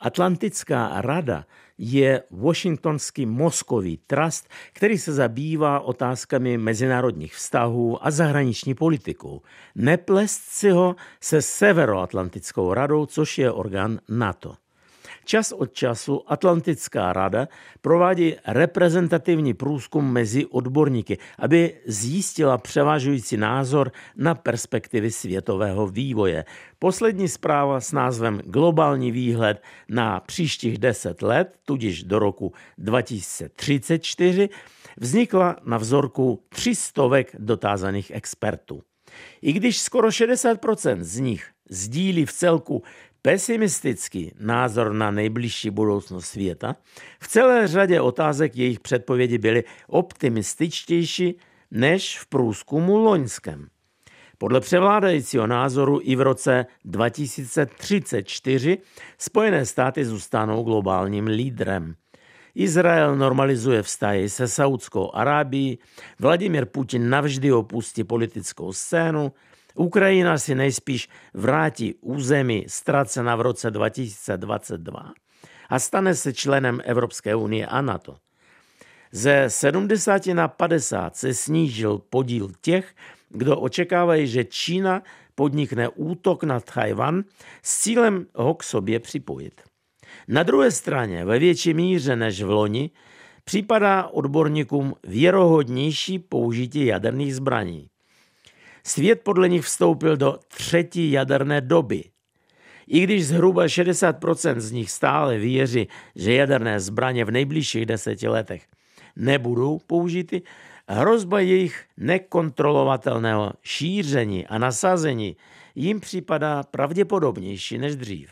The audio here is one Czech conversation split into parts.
Atlantická rada je washingtonský mozkový trust, který se zabývá otázkami mezinárodních vztahů a zahraniční politikou. Neplest si ho se Severoatlantickou radou, což je orgán NATO. Čas od času Atlantická rada provádí reprezentativní průzkum mezi odborníky, aby zjistila převažující názor na perspektivy světového vývoje. Poslední zpráva s názvem Globální výhled na příštích 10 let, tudíž do roku 2034, vznikla na vzorku 300 dotázaných expertů. I když skoro 60% z nich sdílí v celku pesimistický názor na nejbližší budoucnost světa, v celé řadě otázek jejich předpovědi byly optimističtější než v průzkumu loňském. Podle převládajícího názoru i v roce 2034 Spojené státy zůstanou globálním lídrem. Izrael normalizuje vztahy se Saudskou Arábií, Vladimir Putin navždy opustí politickou scénu, Ukrajina si nejspíš vrátí území ztracená v roce 2022 a stane se členem Evropské unie a NATO. Ze 70 na 50 se snížil podíl těch, kdo očekávají, že Čína podnikne útok na Tajvan s cílem ho k sobě připojit. Na druhé straně, ve větší míře než v loni, připadá odborníkům věrohodnější použití jaderných zbraní. Svět podle nich vstoupil do třetí jaderné doby. I když zhruba 60% z nich stále věří, že jaderné zbraně v nejbližších deseti letech nebudou použity, hrozba jejich nekontrolovatelného šíření a nasazení jim připadá pravděpodobnější než dřív.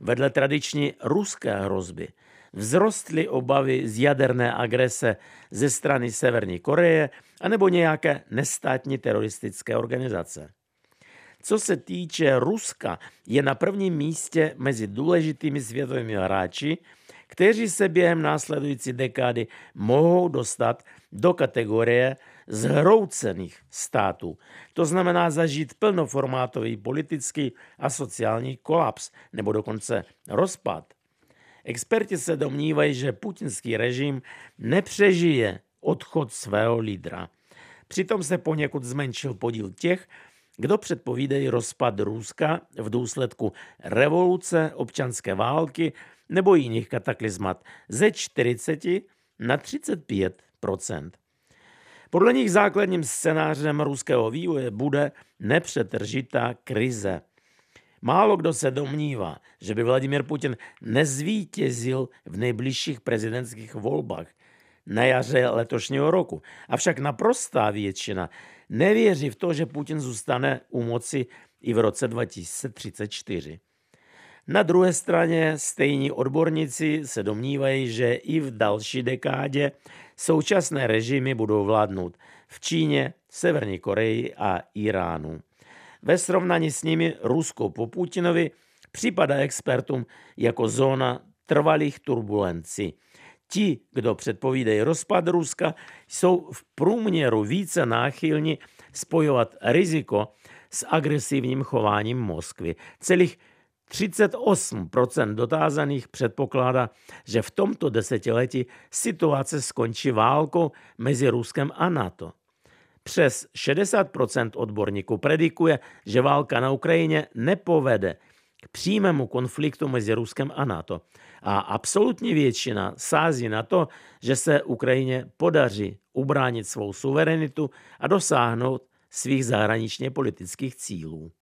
Vedle tradiční ruské hrozby vzrostly obavy z jaderné agrese ze strany Severní Koreje anebo nějaké nestátní teroristické organizace. Co se týče Ruska, je na prvním místě mezi důležitými světovými hráči, kteří se během následující dekády mohou dostat do kategorie zhroucených států. To znamená zažít plnoformátový politický a sociální kolaps nebo dokonce rozpad. Experti se domnívají, že putinský režim nepřežije odchod svého lídra. Přitom se poněkud zmenšil podíl těch, kdo předpovídají rozpad Ruska v důsledku revoluce, občanské války nebo jiných kataklizmat ze 40 na 35% Podle nich základním scénářem ruského vývoje bude nepřetržitá krize. Málo kdo se domnívá, že by Vladimir Putin nezvítězil v nejbližších prezidentských volbách na jaře letošního roku. Avšak naprostá většina nevěří v to, že Putin zůstane u moci i v roce 2034. Na druhé straně stejní odborníci se domnívají, že i v další dekádě současné režimy budou vládnout v Číně, Severní Koreji a Iránu. Ve srovnání s nimi Rusko po Putinovi připadá expertům jako zóna trvalých turbulencí. Ti, kdo předpovídají rozpad Ruska, jsou v průměru více náchylní spojovat riziko s agresivním chováním Moskvy. Celých 38% dotázaných předpokládá, že v tomto desetiletí situace skončí válkou mezi Ruskem a NATO. Přes 60% odborníků predikuje, že válka na Ukrajině nepovede k přímému konfliktu mezi Ruskem a NATO. A absolutní většina sází na to, že se Ukrajině podaří ubránit svou suverenitu a dosáhnout svých zahraničně politických cílů.